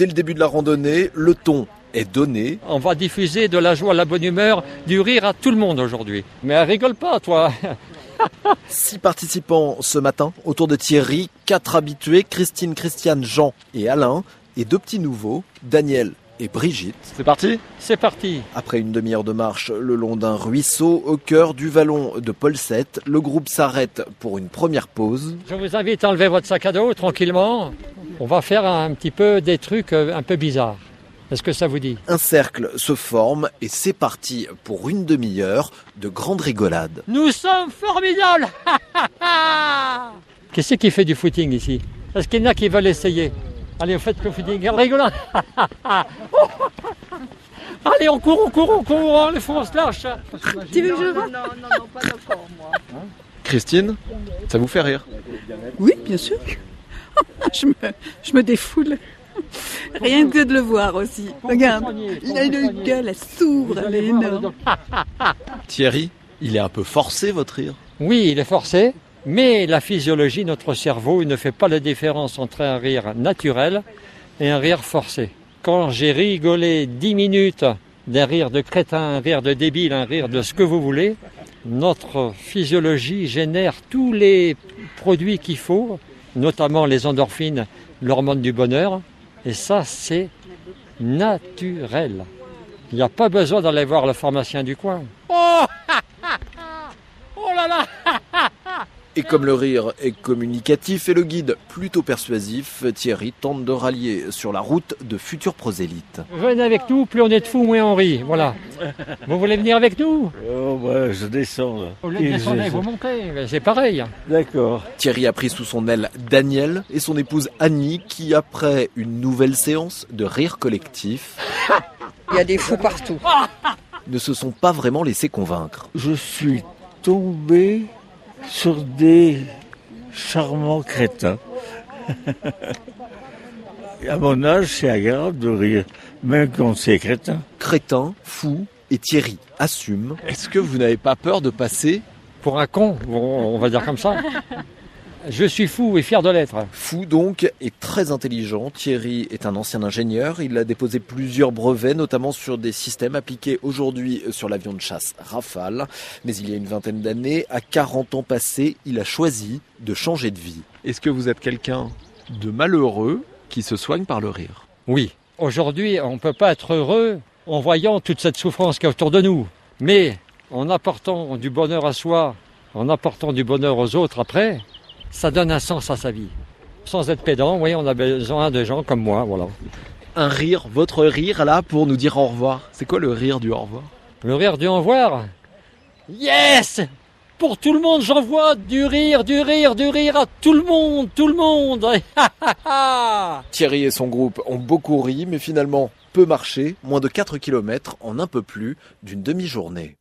Dès le début de la randonnée, le ton est donné. On va diffuser de la joie, la bonne humeur, du rire à tout le monde aujourd'hui. Mais rigole pas, toi. Six participants ce matin autour de Thierry, quatre habitués, Christine, Christiane, Jean et Alain, et deux petits nouveaux, Daniel et Brigitte. C'est parti? C'est parti. Après une demi-heure de marche le long d'un ruisseau au cœur du vallon de Paul VII, le groupe s'arrête pour une première pause. Je vous invite à enlever votre sac à dos tranquillement. On va faire un petit peu des trucs euh, un peu bizarres. Est-ce que ça vous dit? Un cercle se forme et c'est parti pour une demi-heure de grande rigolade. Nous sommes formidables Qu'est-ce qui fait du footing ici? Est-ce qu'il y en a qui veulent essayer? Allez, vous faites le footing, rigolant Allez, on court, on court, on court, hein, les fous, on se lâche Tu veux que je Non, non, non, pas d'accord, moi. Christine, ça vous fait rire? Oui, bien sûr. je, me, je me défoule. Rien que de le voir aussi. Regarde, il a une gueule, elle s'ouvre, elle est énorme. Thierry, il est un peu forcé votre rire Oui, il est forcé, mais la physiologie, notre cerveau, il ne fait pas la différence entre un rire naturel et un rire forcé. Quand j'ai rigolé 10 minutes d'un rire de crétin, un rire de débile, un rire de ce que vous voulez, notre physiologie génère tous les produits qu'il faut, notamment les endorphines, l'hormone du bonheur, et ça c'est naturel. Il n'y a pas besoin d'aller voir le pharmacien du coin. Oh, là là Et comme le rire est communicatif et le guide plutôt persuasif, Thierry tente de rallier sur la route de futurs prosélytes. Venez avec nous, plus on est de fous, moins on rit. Voilà. Vous voulez venir avec nous? Oh, bah, je descends là. Au lieu de descendre, vous montez. C'est pareil. D'accord. Thierry a pris sous son aile Daniel et son épouse Annie qui, après une nouvelle séance de rire collectif, Il y a des fous partout. ne se sont pas vraiment laissés convaincre. Je suis tombé sur des charmants crétins. à mon âge, c'est agréable de rire, même quand c'est crétin. Crétin, fou et Thierry assument. Est-ce que vous n'avez pas peur de passer Pour un con, on va dire comme ça. Je suis fou et fier de l'être. Fou donc et très intelligent, Thierry est un ancien ingénieur. Il a déposé plusieurs brevets, notamment sur des systèmes appliqués aujourd'hui sur l'avion de chasse Rafale. Mais il y a une vingtaine d'années, à 40 ans passés, il a choisi de changer de vie. Est-ce que vous êtes quelqu'un de malheureux qui se soigne par le rire? Oui. Aujourd'hui, on ne peut pas être heureux en voyant toute cette souffrance qui est autour de nous. Mais en apportant du bonheur à soi, en apportant du bonheur aux autres après, ça donne un sens à sa vie. Sans être pédant, oui, on a besoin de gens comme moi, voilà. Un rire, votre rire là pour nous dire au revoir. C'est quoi le rire du au revoir? Le rire du au revoir? Yes Pour tout le monde, j'envoie du rire, du rire, du rire à tout le monde, tout le monde Thierry et son groupe ont beaucoup ri, mais finalement peu marché, moins de 4 km en un peu plus d'une demi-journée.